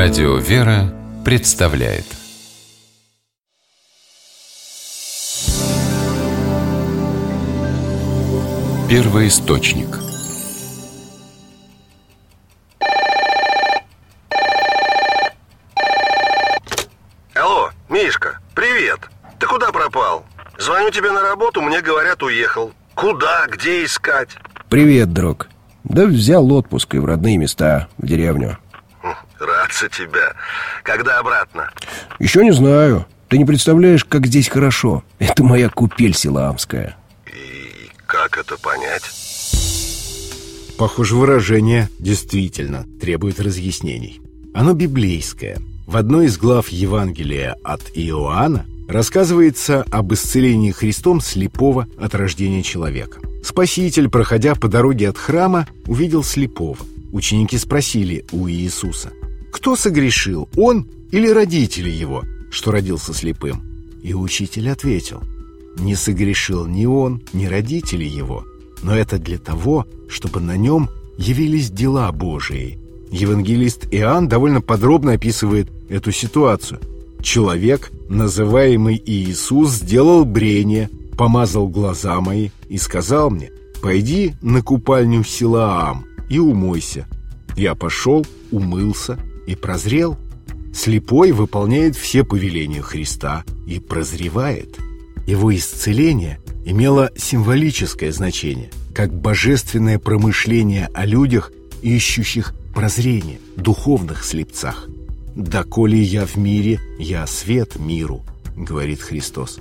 Радио «Вера» представляет Первый источник Алло, Мишка, привет. Ты куда пропал? Звоню тебе на работу, мне говорят, уехал. Куда, где искать? Привет, друг. Да взял отпуск и в родные места, в деревню. За тебя. Когда обратно? Еще не знаю. Ты не представляешь, как здесь хорошо. Это моя купель силаамская. И как это понять? Похоже, выражение действительно требует разъяснений. Оно библейское. В одной из глав Евангелия от Иоанна рассказывается об исцелении Христом слепого от рождения человека. Спаситель, проходя по дороге от храма, увидел слепого. Ученики спросили у Иисуса, кто согрешил, он или родители его, что родился слепым? И учитель ответил, не согрешил ни он, ни родители его, но это для того, чтобы на нем явились дела Божии. Евангелист Иоанн довольно подробно описывает эту ситуацию. Человек, называемый Иисус, сделал брение, помазал глаза мои и сказал мне, «Пойди на купальню в Силаам и умойся». Я пошел, умылся и прозрел. Слепой выполняет все повеления Христа и прозревает. Его исцеление имело символическое значение, как божественное промышление о людях, ищущих прозрение, духовных слепцах. «Доколе я в мире, я свет миру», — говорит Христос.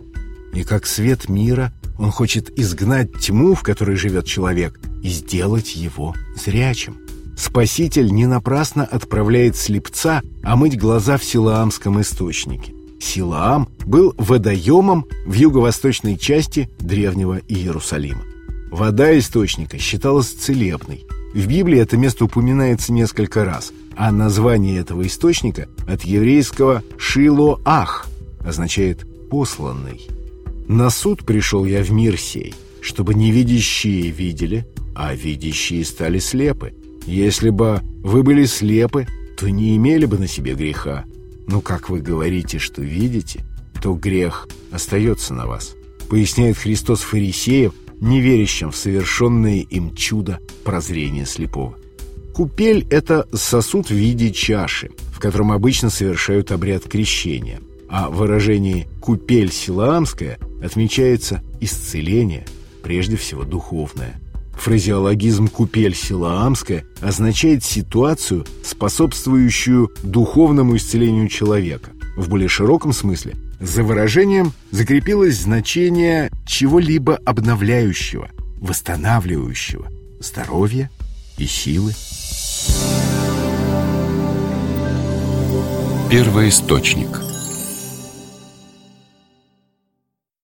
И как свет мира он хочет изгнать тьму, в которой живет человек, и сделать его зрячим. Спаситель не напрасно отправляет слепца омыть глаза в Силаамском источнике. Силаам был водоемом в юго-восточной части древнего Иерусалима. Вода источника считалась целебной. В Библии это место упоминается несколько раз, а название этого источника от еврейского «шилоах» означает «посланный». «На суд пришел я в мир сей, чтобы невидящие видели, а видящие стали слепы. Если бы вы были слепы, то не имели бы на себе греха. Но как вы говорите, что видите, то грех остается на вас», поясняет Христос фарисеев, неверящим в совершенное им чудо прозрения слепого. Купель – это сосуд в виде чаши, в котором обычно совершают обряд крещения. А в выражении «купель силаамская» отмечается исцеление, прежде всего духовное. Фразеологизм «купель силаамская» означает ситуацию, способствующую духовному исцелению человека. В более широком смысле за выражением закрепилось значение чего-либо обновляющего, восстанавливающего здоровья и силы. Первый источник